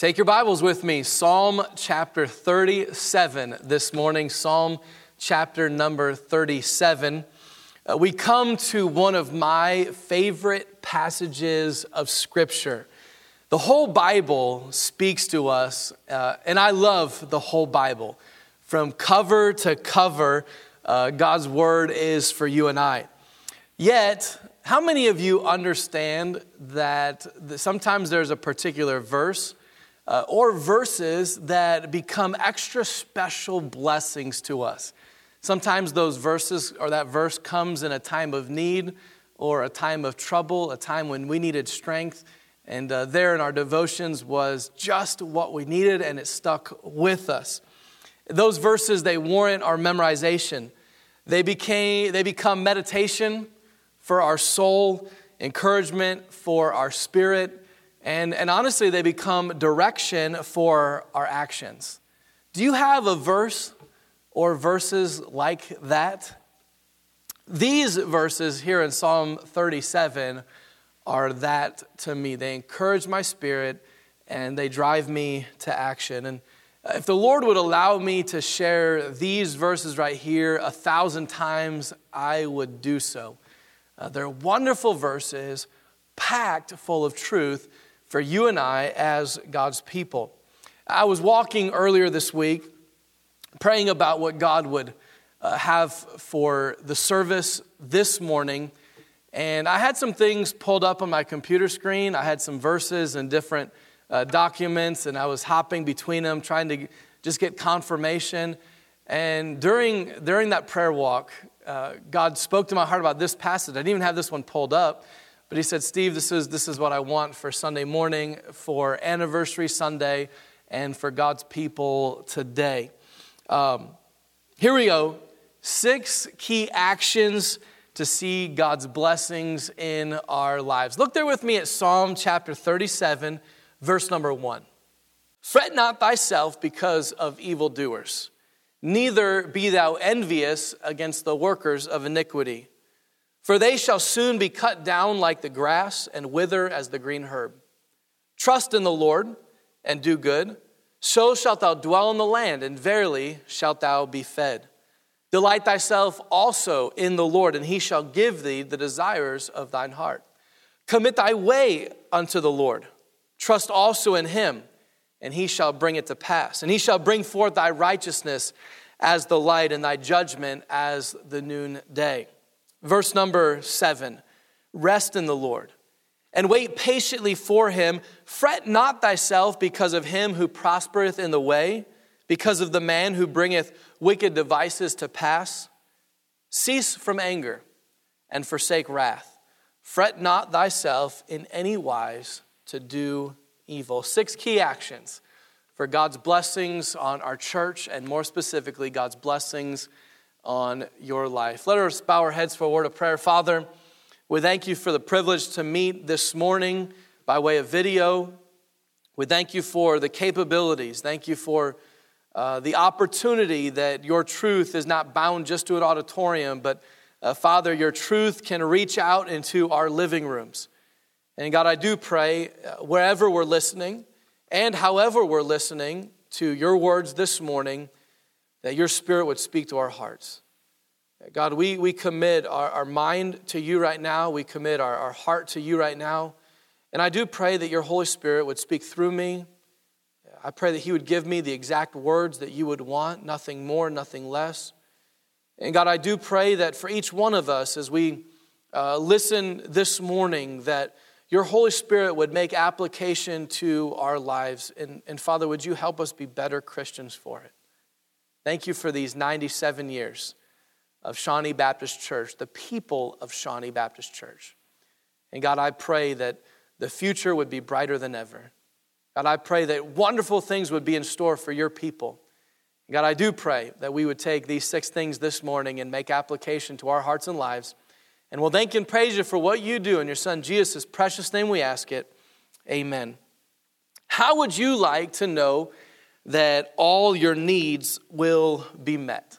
Take your Bibles with me. Psalm chapter 37 this morning. Psalm chapter number 37. Uh, we come to one of my favorite passages of Scripture. The whole Bible speaks to us, uh, and I love the whole Bible. From cover to cover, uh, God's Word is for you and I. Yet, how many of you understand that sometimes there's a particular verse uh, or verses that become extra special blessings to us. Sometimes those verses or that verse comes in a time of need or a time of trouble, a time when we needed strength. And uh, there in our devotions was just what we needed, and it stuck with us. Those verses, they warrant our memorization. They, became, they become meditation for our soul, encouragement for our spirit, and, and honestly, they become direction for our actions. Do you have a verse or verses like that? These verses here in Psalm 37 are that to me. They encourage my spirit and they drive me to action. And if the Lord would allow me to share these verses right here a thousand times, I would do so. Uh, they're wonderful verses, packed full of truth for you and I as God's people. I was walking earlier this week praying about what God would uh, have for the service this morning. And I had some things pulled up on my computer screen. I had some verses and different uh, documents, and I was hopping between them, trying to just get confirmation. And during, during that prayer walk, uh, God spoke to my heart about this passage. I didn't even have this one pulled up, but he said, Steve, this is, this is what I want for Sunday morning, for anniversary Sunday, and for God's people today. Um, here we go. Six key actions to see God's blessings in our lives. Look there with me at Psalm chapter 37, verse number one. Fret not thyself because of evildoers, neither be thou envious against the workers of iniquity for they shall soon be cut down like the grass and wither as the green herb. Trust in the Lord and do good, so shalt thou dwell in the land, and verily shalt thou be fed. Delight thyself also in the Lord, and he shall give thee the desires of thine heart. Commit thy way unto the Lord. Trust also in him, and he shall bring it to pass. And he shall bring forth thy righteousness as the light, and thy judgment as the noonday. Verse number seven rest in the Lord and wait patiently for him. Fret not thyself because of him who prospereth in the way, because of the man who bringeth wicked devices to pass. Cease from anger and forsake wrath. Fret not thyself in any wise to do evil. Six key actions for God's blessings on our church, and more specifically, God's blessings on your life. Let us bow our heads for a word of prayer. Father, we thank you for the privilege to meet this morning by way of video. We thank you for the capabilities. Thank you for uh, the opportunity that your truth is not bound just to an auditorium, but uh, Father, your truth can reach out into our living rooms. And God, I do pray uh, wherever we're listening and however we're listening to your words this morning that your spirit would speak to our hearts. God, we, we commit our, our mind to you right now. We commit our, our heart to you right now. And I do pray that your Holy Spirit would speak through me. I pray that He would give me the exact words that you would want, nothing more, nothing less. And God, I do pray that for each one of us, as we uh, listen this morning, that your Holy Spirit would make application to our lives. And, and Father, would you help us be better Christians for it? Thank you for these 97 years of Shawnee Baptist Church, the people of Shawnee Baptist Church. And God, I pray that the future would be brighter than ever. God, I pray that wonderful things would be in store for your people. God, I do pray that we would take these six things this morning and make application to our hearts and lives. And we'll thank and praise you for what you do. In your Son Jesus' precious name we ask it. Amen. How would you like to know that all your needs will be met.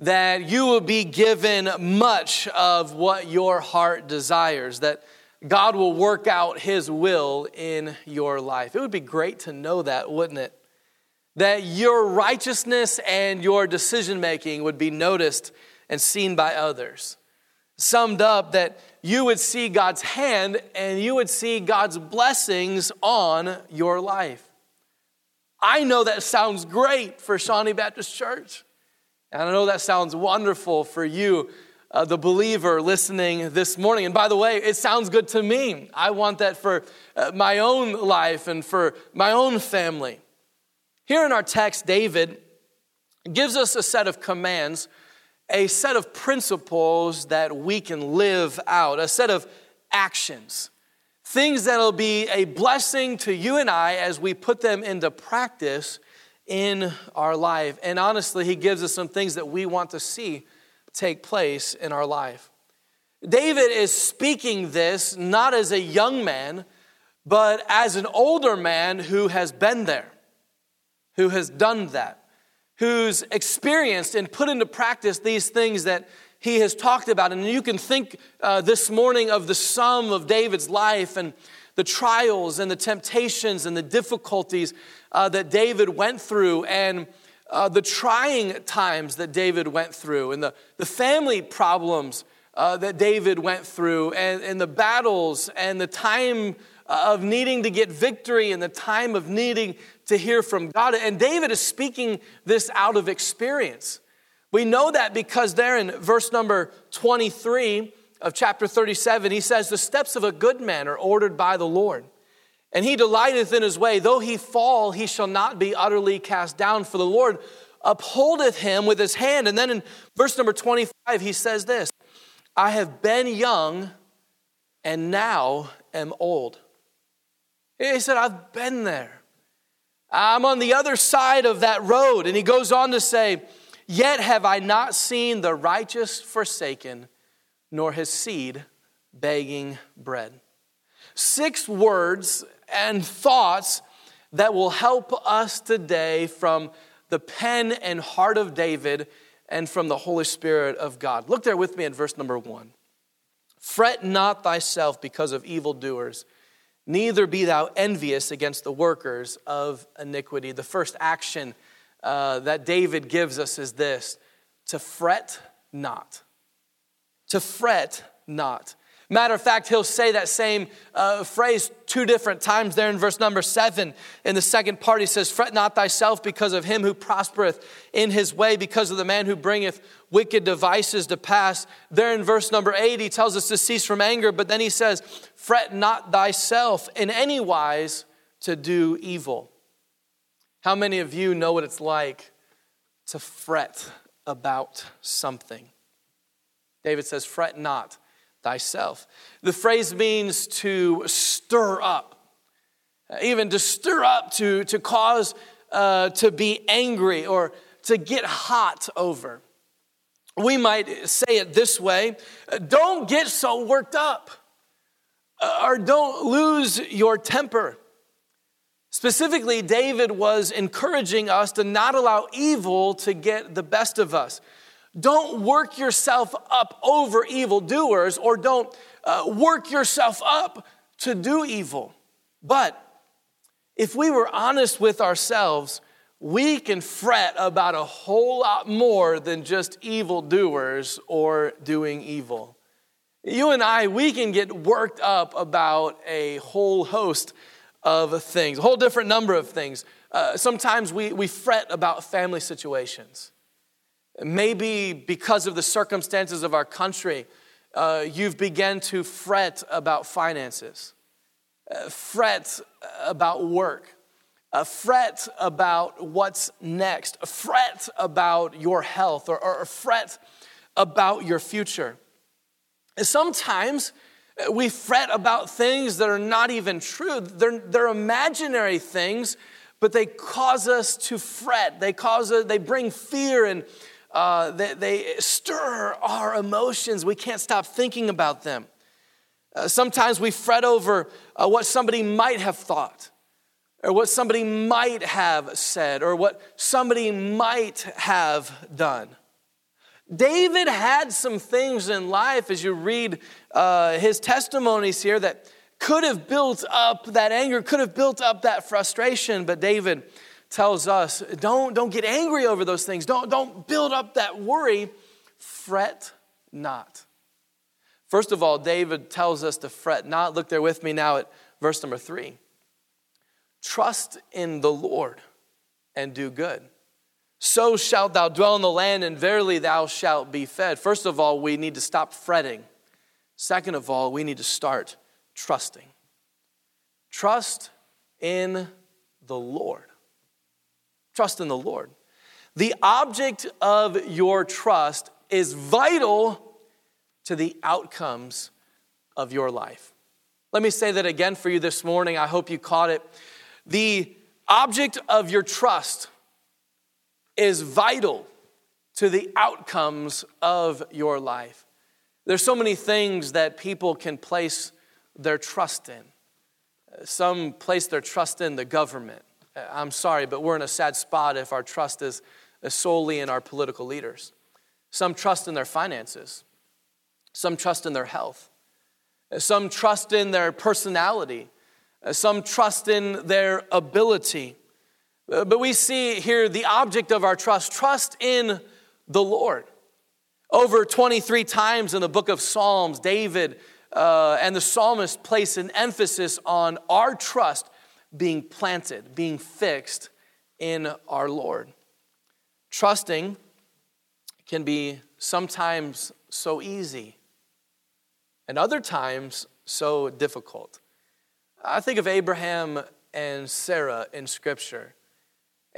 That you will be given much of what your heart desires. That God will work out his will in your life. It would be great to know that, wouldn't it? That your righteousness and your decision making would be noticed and seen by others. Summed up, that you would see God's hand and you would see God's blessings on your life. I know that sounds great for Shawnee Baptist Church. And I know that sounds wonderful for you, uh, the believer listening this morning. And by the way, it sounds good to me. I want that for uh, my own life and for my own family. Here in our text, David gives us a set of commands, a set of principles that we can live out, a set of actions things that'll be a blessing to you and I as we put them into practice in our life. And honestly, he gives us some things that we want to see take place in our life. David is speaking this not as a young man, but as an older man who has been there, who has done that, who's experienced and put into practice these things that he has talked about. And you can think uh, this morning of the sum of David's life and the trials and the temptations and the difficulties uh, that David went through and uh, the trying times that David went through and the, the family problems uh, that David went through and, and the battles and the time of needing to get victory and the time of needing to hear from God. And David is speaking this out of experience. We know that because there in verse number 23 of chapter 37, he says, The steps of a good man are ordered by the Lord, and he delighteth in his way. Though he fall, he shall not be utterly cast down, for the Lord upholdeth him with his hand. And then in verse number 25, he says this I have been young and now am old. He said, I've been there. I'm on the other side of that road. And he goes on to say, Yet have I not seen the righteous forsaken, nor his seed begging bread. Six words and thoughts that will help us today from the pen and heart of David and from the Holy Spirit of God. Look there with me at verse number one. Fret not thyself because of evildoers, neither be thou envious against the workers of iniquity. The first action uh, that David gives us is this to fret not. To fret not. Matter of fact, he'll say that same uh, phrase two different times there in verse number seven. In the second part, he says, Fret not thyself because of him who prospereth in his way, because of the man who bringeth wicked devices to pass. There in verse number eight, he tells us to cease from anger, but then he says, Fret not thyself in any wise to do evil. How many of you know what it's like to fret about something? David says, Fret not thyself. The phrase means to stir up, even to stir up, to, to cause uh, to be angry or to get hot over. We might say it this way don't get so worked up, or don't lose your temper. Specifically, David was encouraging us to not allow evil to get the best of us. Don't work yourself up over evildoers or don't uh, work yourself up to do evil. But if we were honest with ourselves, we can fret about a whole lot more than just evildoers or doing evil. You and I, we can get worked up about a whole host of things, a whole different number of things. Uh, sometimes we, we fret about family situations. Maybe because of the circumstances of our country, uh, you've begun to fret about finances, uh, fret about work, uh, fret about what's next, fret about your health, or, or fret about your future. Sometimes we fret about things that are not even true. They're, they're imaginary things, but they cause us to fret. They cause us, they bring fear and uh, they, they, stir our emotions. We can't stop thinking about them. Uh, sometimes we fret over uh, what somebody might have thought, or what somebody might have said, or what somebody might have done. David had some things in life, as you read uh, his testimonies here, that could have built up that anger, could have built up that frustration. But David tells us don't, don't get angry over those things, don't, don't build up that worry, fret not. First of all, David tells us to fret not. Look there with me now at verse number three. Trust in the Lord and do good so shalt thou dwell in the land, and verily thou shalt be fed. First of all, we need to stop fretting. Second of all, we need to start trusting. Trust in the Lord. Trust in the Lord. The object of your trust is vital to the outcomes of your life. Let me say that again for you this morning. I hope you caught it. The object of your trust is vital to the outcomes of your life. There's so many things that people can place their trust in. Some place their trust in the government. Uh, I'm sorry, but we're in a sad spot if our trust is solely in our political leaders. Some trust in their finances. Some trust in their health. Uh, some trust in their personality. Uh, some trust in their ability. Uh, but we see here the object of our trust trust in the Lord. Over 23 times in the book of Psalms, David uh, and the psalmist place an emphasis on our trust being planted, being fixed in our Lord. Trusting can be sometimes so easy and other times so difficult. I think of Abraham and Sarah in Scripture.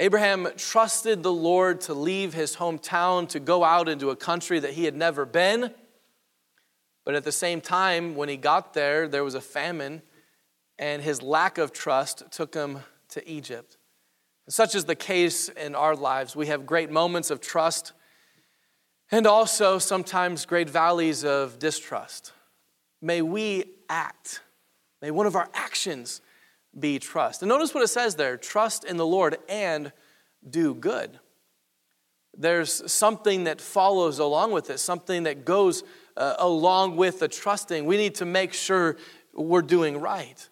Abraham trusted the Lord to leave his hometown to go out into a country that he had never been. But at the same time, when he got there, there was a famine, and his lack of trust took him to Egypt. Such is the case in our lives. We have great moments of trust and also sometimes great valleys of distrust. May we act, may one of our actions be trust. And notice what it says there trust in the Lord and do good. There's something that follows along with it, something that goes uh, along with the trusting. We need to make sure we're doing right.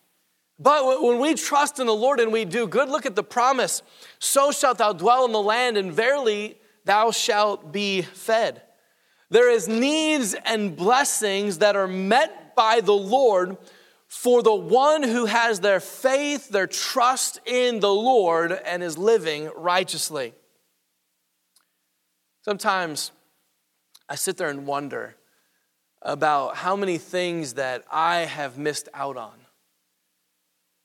But when we trust in the Lord and we do good, look at the promise so shalt thou dwell in the land, and verily thou shalt be fed. There is needs and blessings that are met by the Lord for the one who has their faith, their trust in the Lord, and is living righteously. Sometimes I sit there and wonder about how many things that I have missed out on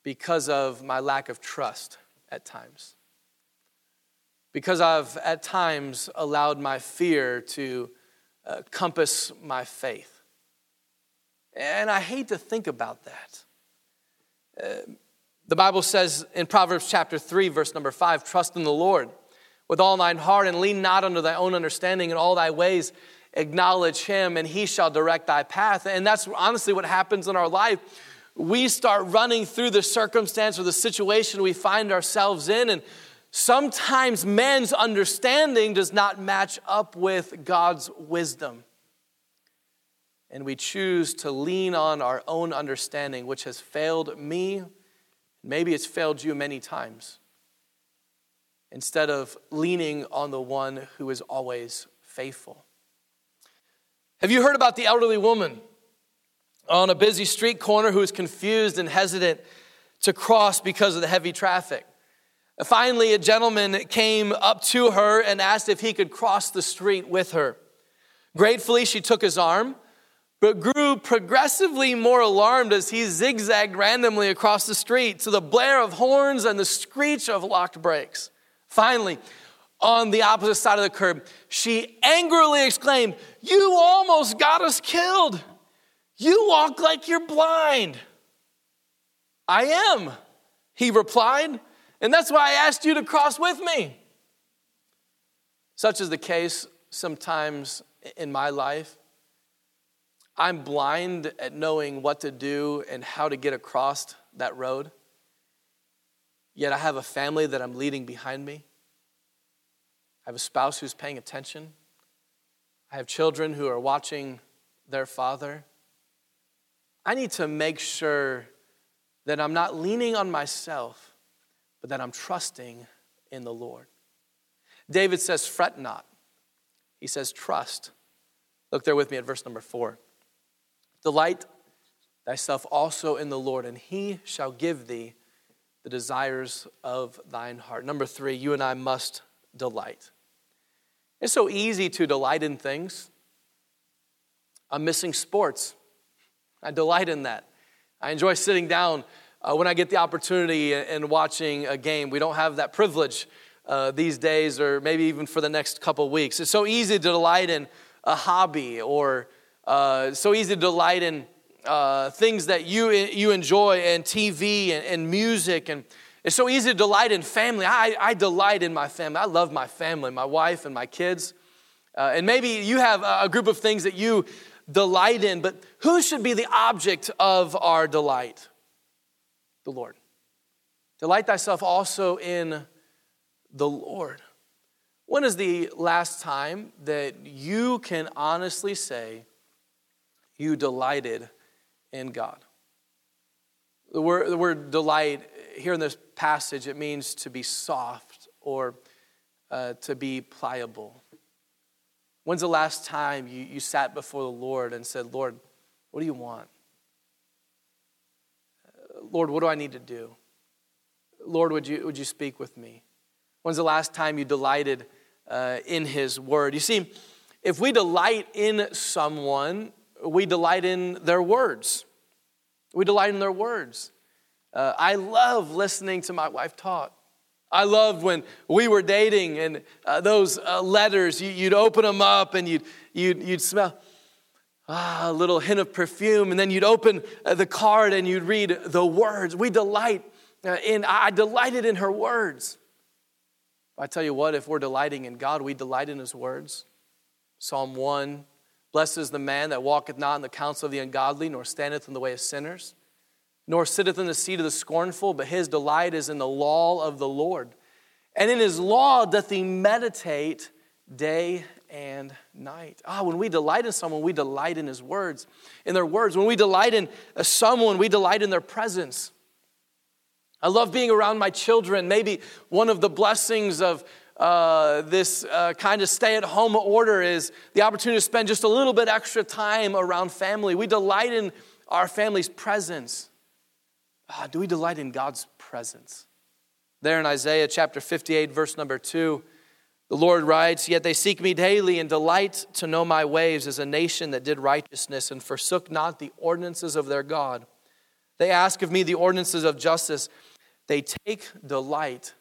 because of my lack of trust at times. Because I've at times allowed my fear to uh, compass my faith. And I hate to think about that. Uh, the Bible says in Proverbs chapter 3, verse number 5 trust in the Lord with all thine heart and lean not unto thy own understanding. In all thy ways acknowledge him and he shall direct thy path. And that's honestly what happens in our life. We start running through the circumstance or the situation we find ourselves in and sometimes man's understanding does not match up with god's wisdom and we choose to lean on our own understanding, which has failed me, maybe it's failed you many times, instead of leaning on the one who is always faithful. Have you heard about the elderly woman on a busy street corner who is confused and hesitant to cross because of the heavy traffic? Finally, a gentleman came up to her and asked if he could cross the street with her. Gratefully, she took his arm but grew progressively more alarmed as he zigzagged randomly across the street to the blare of horns and the screech of locked brakes. Finally, on the opposite side of the curb, she angrily exclaimed, You almost got us killed. You walk like you're blind. I am, he replied, and that's why I asked you to cross with me. Such is the case sometimes in my life. I'm blind at knowing what to do and how to get across that road. Yet I have a family that I'm leading behind me. I have a spouse who's paying attention. I have children who are watching their father. I need to make sure that I'm not leaning on myself, but that I'm trusting in the Lord. David says, Fret not. He says, Trust. Look there with me at verse number four. Delight thyself also in the Lord, and he shall give thee the desires of thine heart. Number three, you and I must delight. It's so easy to delight in things. I'm missing sports. I delight in that. I enjoy sitting down uh, when I get the opportunity and watching a game. We don't have that privilege uh, these days, or maybe even for the next couple weeks. It's so easy to delight in a hobby, or uh, so easy to delight in uh, things that you, you enjoy, and TV and, and, music. And it's so easy to delight in family. I, I delight in my family. I love my family, my wife and my kids. Uh, and maybe you have a group of things that you delight in, but who should be the object of our delight? The Lord. Delight thyself also in the Lord. When is the last time that you can honestly say you delighted in God? The word, the word delight here in this passage, it means to be soft or uh, to be pliable. When's the last time you, you sat before the Lord and said, Lord, what do you want? Lord, what do I need to do? Lord, would you, would you speak with me? When's the last time you delighted uh, in His Word? You see, if we delight in someone, we delight in their words. We delight in their words. Uh, I love listening to my wife talk. I loved when we were dating and uh, those uh, letters, you, would open them up and you'd, you'd, you'd smell ah, a little hint of perfume, and then you'd open uh, the card and you'd read the words. We delight uh, in, I delighted in her words. I tell you what, if we're delighting in God, we delight in His words. Psalm 1 Blessed is the man that walketh not in the counsel of the ungodly, nor standeth in the way of sinners, nor sitteth in the seat of the scornful, but his delight is in the law of the Lord. And in his law doth he meditate day and night. Ah, when we delight in someone, we delight in his words, in their words. When we delight in someone, we delight in their presence. I love being around my children. Maybe one of the blessings of uh, this uh, kind of stay at home order is the opportunity to spend just a little bit extra time around family. We delight in our family's presence. Ah, do we delight in God's presence? There in Isaiah chapter 58, verse number 2, the Lord writes, Yet they seek me daily and delight to know my ways as a nation that did righteousness and forsook not the ordinances of their God. They ask of me the ordinances of justice. They take delight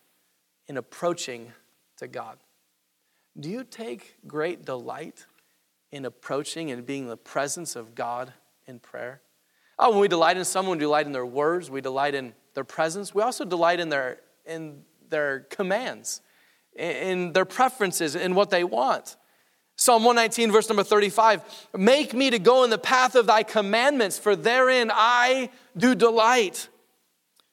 in approaching to God. Do you take great delight in approaching and being in the presence of God in prayer? Oh, when we delight in someone, we delight in their words, we delight in their presence. We also delight in their, in their commands, in their preferences, in what they want. Psalm 119, verse number 35 Make me to go in the path of thy commandments, for therein I do delight.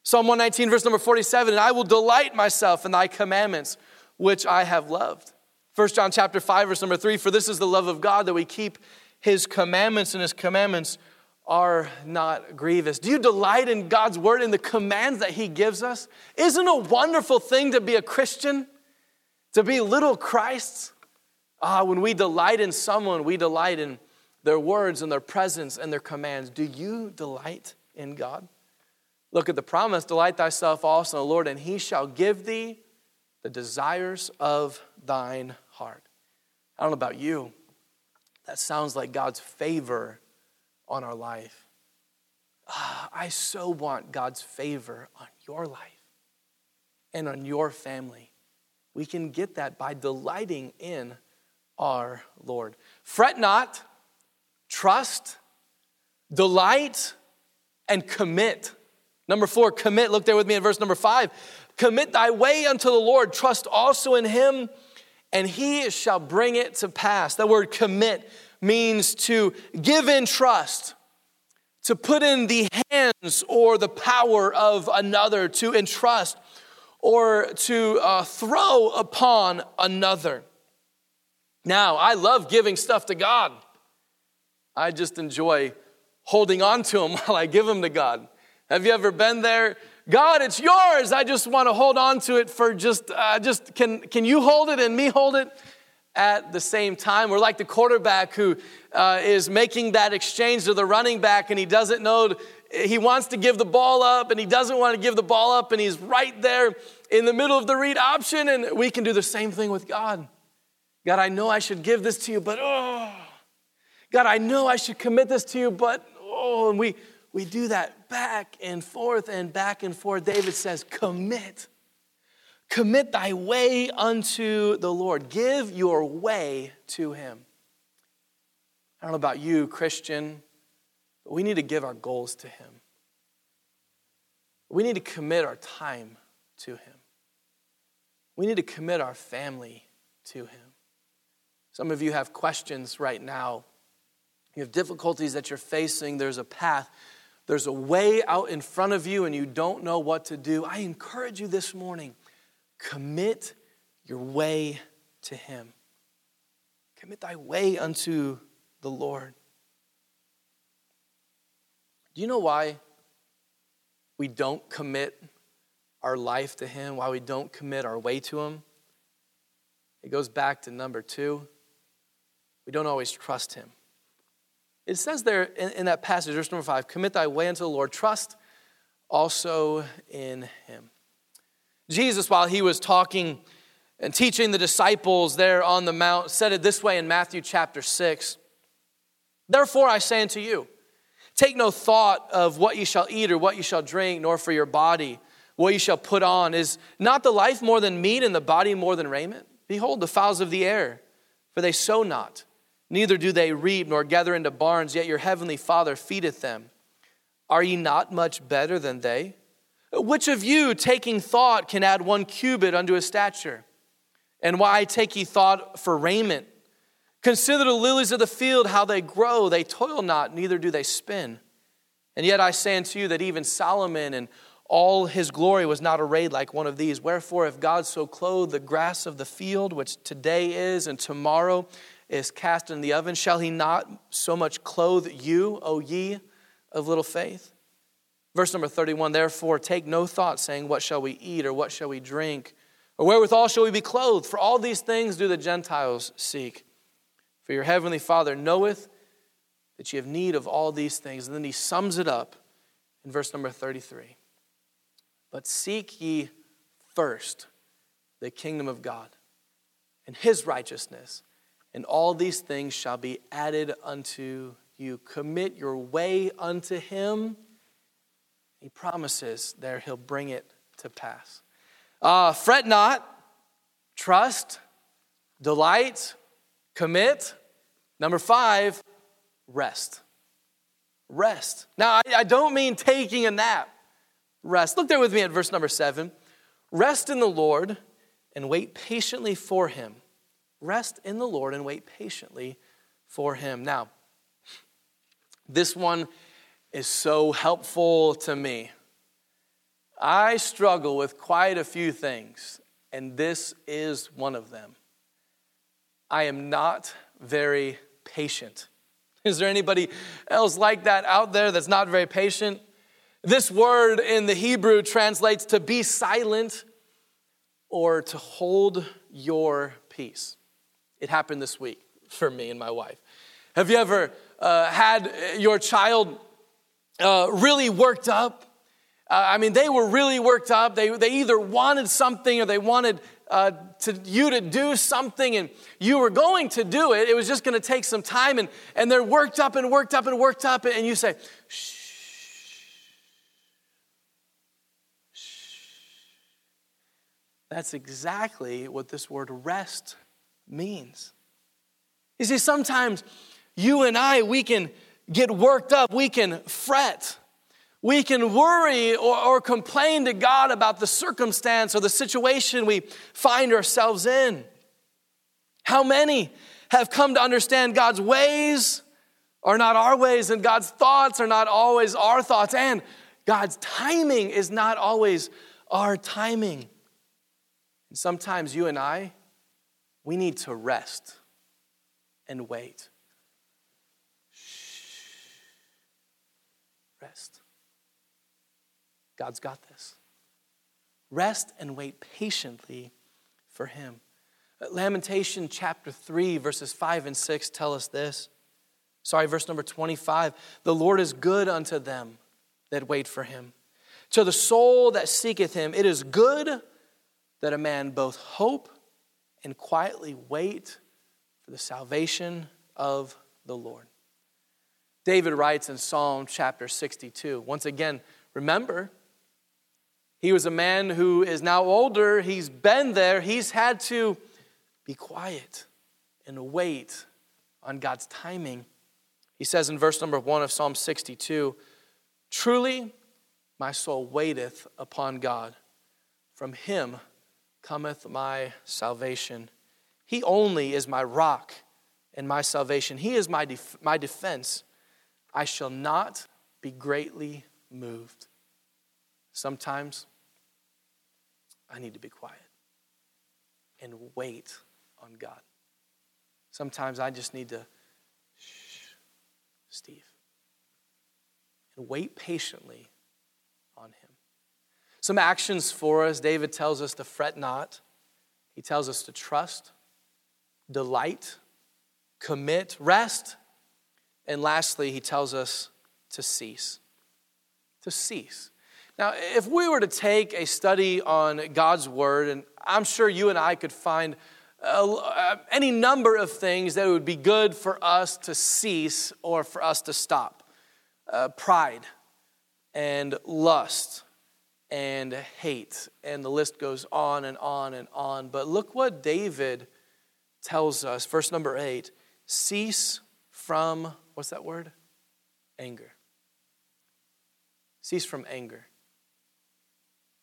Psalm 119, verse number 47, and I will delight myself in thy commandments, which I have loved. 1 John chapter 5, verse number 3, for this is the love of God that we keep his commandments, and his commandments are not grievous. Do you delight in God's word and the commands that he gives us? Isn't a wonderful thing to be a Christian? To be little Christs? Ah, when we delight in someone, we delight in their words and their presence and their commands. Do you delight in God? Look at the promise delight thyself also in the Lord, and he shall give thee the desires of thine heart. I don't know about you, that sounds like God's favor on our life. Ah, I so want God's favor on your life and on your family. We can get that by delighting in our Lord. Fret not, trust, delight, and commit Number four, commit. Look there with me in verse number five. Commit thy way unto the Lord, trust also in him, and he shall bring it to pass. That word commit means to give in trust, to put in the hands or the power of another, to entrust, or to uh, throw upon another. Now, I love giving stuff to God. I just enjoy holding on to them while I give them to God. Have you ever been there? God, it's yours. I just want to hold on to it for just, uh, just can, can you hold it and me hold it at the same time? We're like the quarterback who uh, is making that exchange to the running back and he doesn't know, he wants to give the ball up and he doesn't want to give the ball up and he's right there in the middle of the read option. And we can do the same thing with God. God, I know I should give this to you, but oh, God, I know I should commit this to you, but oh, and we, we do that back and forth and back and forth. David says, commit. Commit thy way unto the Lord. Give your way to him. I don't know about you, Christian, but we need to give our goals to him. We need to commit our time to him. We need to commit our family to him. Some of you have questions right now. You have difficulties that you're facing. There's a path, there's a way out in front of you, and you don't know what to do. I encourage you this morning commit your way to Him. Commit thy way unto the Lord. Do you know why we don't commit our life to Him, why we don't commit our way to Him? It goes back to number two we don't always trust him. It says there in, in that passage, verse number five, commit thy way unto the Lord, trust also in him. Jesus, while he was talking and teaching the disciples there on the mount, said it this way in Matthew chapter 6 Therefore I say unto you, take no thought of what ye shall eat or what ye shall drink, nor for your body what ye shall put on. Is not the life more than meat and the body more than raiment? Behold, the fowls of the air, for they sow not Neither do they reap nor gather into barns, yet your heavenly Father feedeth them. Are ye not much better than they? Which of you, taking thought, can add one cubit unto his stature? And why take ye thought for raiment? Consider the lilies of the field, how they grow. They toil not, neither do they spin. And yet I say unto you that even Solomon in all his glory was not arrayed like one of these. Wherefore, if God so clothed the grass of the field, which today is and tomorrow is cast in the oven, shall he not so much clothe you, O ye of little faith? Verse number 31 Therefore, take no thought, saying, What shall we eat, or what shall we drink, or wherewithal shall we be clothed? For all these things do the Gentiles seek. For your heavenly Father knoweth that ye have need of all these things. And then he sums it up in verse number 33. But seek ye first the kingdom of God and his righteousness and all these things shall be added unto you. Commit your way unto him. He promises there he'll bring it to pass. Uh, fret not, trust, delight, commit. Number five, rest. Rest. Now, I, I don't mean taking a nap. Rest. Look there with me at verse number seven. Rest in the Lord and wait patiently for him. Rest in the Lord and wait patiently for him. Now, this one is so helpful to me. I struggle with quite a few things, and this is one of them. I am not very patient. Is there anybody else like that out there that's not very patient? This word in the Hebrew translates to be silent or to hold your peace. It happened this week for me and my wife. Have you ever uh, had your child uh, really worked up? Uh, I mean, they were really worked up. They, they either wanted something or they wanted uh, to, you to do something and you were going to do it. It was just going to take some time and, and they're worked up and worked up and worked up. And you say, shh. That's exactly what this word rest means. You see, sometimes you and I, we can get worked up, we can fret. We can worry or, or, complain to God about the circumstance or the situation we find ourselves in. How many have come to understand God's ways are not our ways, and God's thoughts are not always our thoughts, and God's timing is not always our timing. And sometimes you and I, we need to rest and wait. Shh. Rest. God's got this. Rest and wait patiently for Him. Lamentation chapter 3, verses 5 and 6 tell us this. Sorry, verse number 25. The Lord is good unto them that wait for Him. To the soul that seeketh Him, it is good that a man both hope and quietly wait for the salvation of the Lord. David writes in Psalm chapter 62. Once again, remember, he was a man who is now older. He's been there. He's had to be quiet and wait on God's timing. He says in verse number one of Psalm 62 Truly, my soul waiteth upon God. From him cometh my salvation. He only is my rock and my salvation. He is my, def- my defense. I shall not be greatly moved. Sometimes I need to be quiet and wait on God. Sometimes I just need to, shh, Steve, and wait patiently. Some actions for us. David tells us to fret not, he tells us to trust, delight, commit, rest, and lastly, he tells us to cease. To cease. Now, if we were to take a study on God's Word, and I'm sure you and I could find uh, any number of things that would be good for us to cease or for us to stop. Uh, pride and lust and hate, and the list goes on and on and on. But look what David tells us, verse number eight cease from, what's that word? Anger. Cease from anger.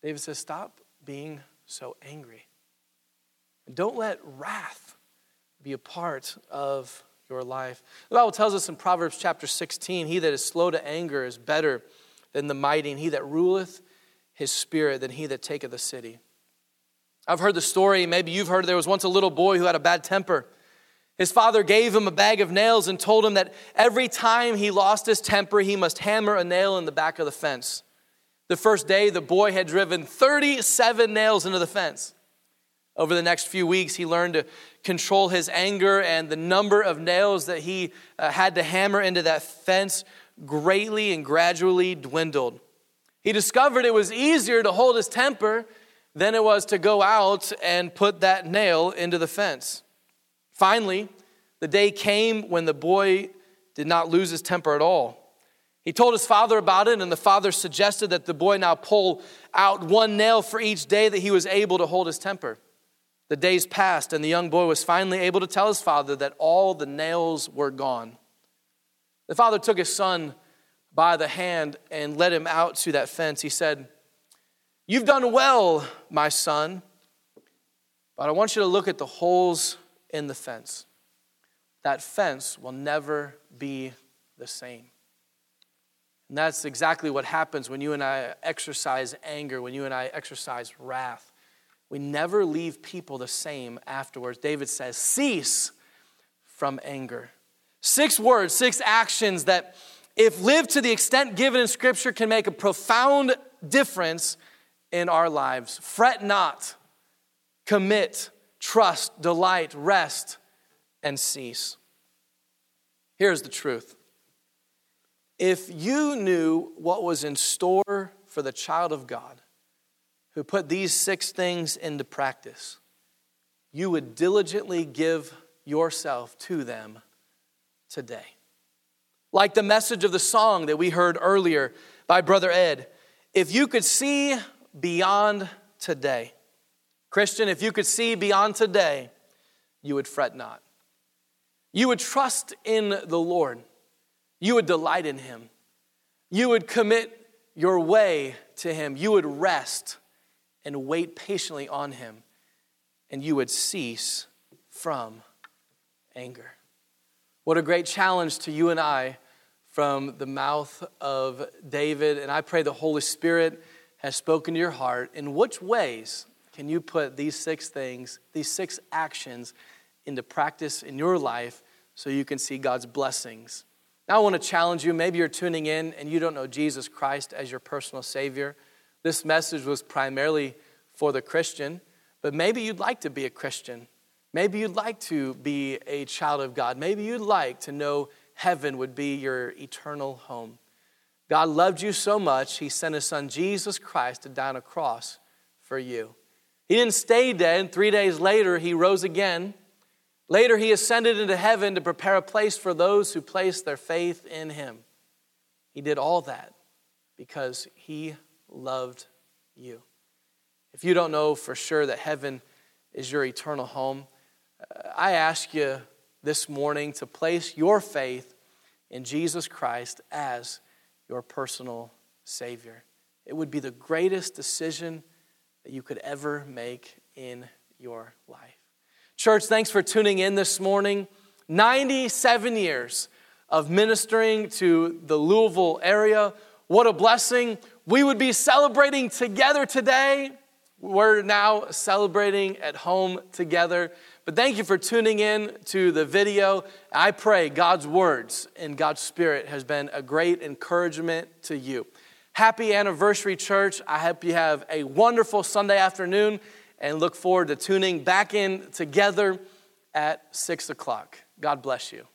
David says, Stop being so angry. Don't let wrath be a part of your life. The Bible tells us in Proverbs chapter 16 He that is slow to anger is better than the mighty, and he that ruleth his spirit than he that taketh a city. I've heard the story, maybe you've heard there was once a little boy who had a bad temper. His father gave him a bag of nails and told him that every time he lost his temper, he must hammer a nail in the back of the fence. The first day, the boy had driven 37 nails into the fence. Over the next few weeks, he learned to control his anger, and the number of nails that he uh, had to hammer into that fence greatly and gradually dwindled. He discovered it was easier to hold his temper than it was to go out and put that nail into the fence. Finally, the day came when the boy did not lose his temper at all. He told his father about it, and the father suggested that the boy now pull out one nail for each day that he was able to hold his temper. The days passed, and the young boy was finally able to tell his father that all the nails were gone. The father took his son by the hand and led him out to that fence. He said, You've done well, my son, but I want you to look at the holes in the fence. That fence will never be the same. And that's exactly what happens when you and I exercise anger, when you and I exercise wrath. We never leave people the same afterwards. David says, cease from anger. Six words, six actions that, if lived to the extent given in Scripture, can make a profound difference in our lives. Fret not, commit, trust, delight, rest, and cease. Here's the truth if you knew what was in store for the child of God who put these six things into practice, you would diligently give yourself to them today. Like the message of the song that we heard earlier by Brother Ed, if you could see beyond today, Christian, if you could see beyond today, you would fret not. You would trust in the Lord. You would delight in Him. You would commit your way to Him. You would rest and wait patiently on Him. And you would cease from anger. What a great challenge to you and I from the mouth of David. And I pray the Holy Spirit has spoken to your heart. In which ways can you put these six things, these six actions, into practice in your life so you can see God's blessings. Now, I want to challenge you. Maybe you're tuning in and you don't know Jesus Christ as your personal Savior. This message was primarily for the Christian, but maybe you'd like to be a Christian. Maybe you'd like to be a child of God. Maybe you'd like to know heaven would be your eternal home. God loved you so much, He sent His Son Jesus Christ to die on a cross for you. He didn't stay dead. Three days later, He rose again. Later, He ascended into heaven to prepare a place for those who place their faith in Him. He did all that because He loved you. If you don't know for sure that heaven is your eternal home, I ask you this morning to place your faith in Jesus Christ as your personal Savior. It would be the greatest decision that you could ever make in your life. Church, thanks for tuning in this morning. 97 years of ministering to the Louisville area. What a blessing. We would be celebrating together today. We're now celebrating at home together. But thank you for tuning in to the video. I pray God's words and God's Spirit has been a great encouragement to you. Happy anniversary, church. I hope you have a wonderful Sunday afternoon and look forward to tuning back in together at 6 o'clock. God bless you.